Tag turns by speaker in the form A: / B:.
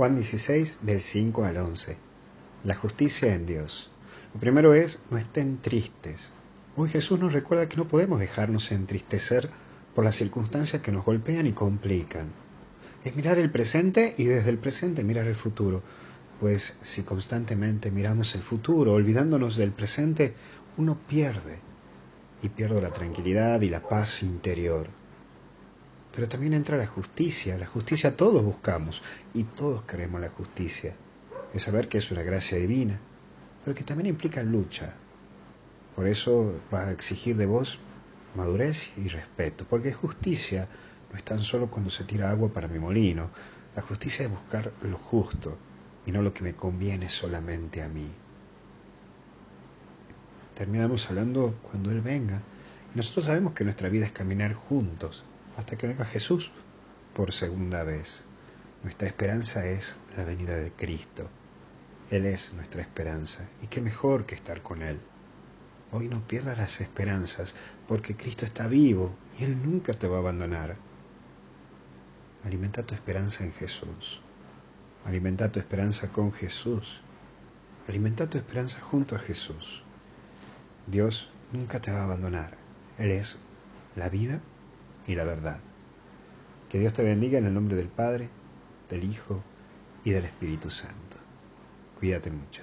A: Juan 16 del 5 al 11. La justicia en Dios. Lo primero es, no estén tristes. Hoy Jesús nos recuerda que no podemos dejarnos entristecer por las circunstancias que nos golpean y complican. Es mirar el presente y desde el presente mirar el futuro. Pues si constantemente miramos el futuro, olvidándonos del presente, uno pierde. Y pierdo la tranquilidad y la paz interior. Pero también entra la justicia. La justicia todos buscamos y todos queremos la justicia. Es saber que es una gracia divina, pero que también implica lucha. Por eso va a exigir de vos madurez y respeto, porque justicia no es tan solo cuando se tira agua para mi molino. La justicia es buscar lo justo y no lo que me conviene solamente a mí. Terminamos hablando cuando Él venga. Nosotros sabemos que nuestra vida es caminar juntos hasta que venga Jesús por segunda vez. Nuestra esperanza es la venida de Cristo. Él es nuestra esperanza. Y qué mejor que estar con Él. Hoy no pierdas las esperanzas, porque Cristo está vivo y Él nunca te va a abandonar. Alimenta tu esperanza en Jesús. Alimenta tu esperanza con Jesús. Alimenta tu esperanza junto a Jesús. Dios nunca te va a abandonar. Él es la vida y la verdad. Que Dios te bendiga en el nombre del Padre, del Hijo y del Espíritu Santo. Cuídate mucho.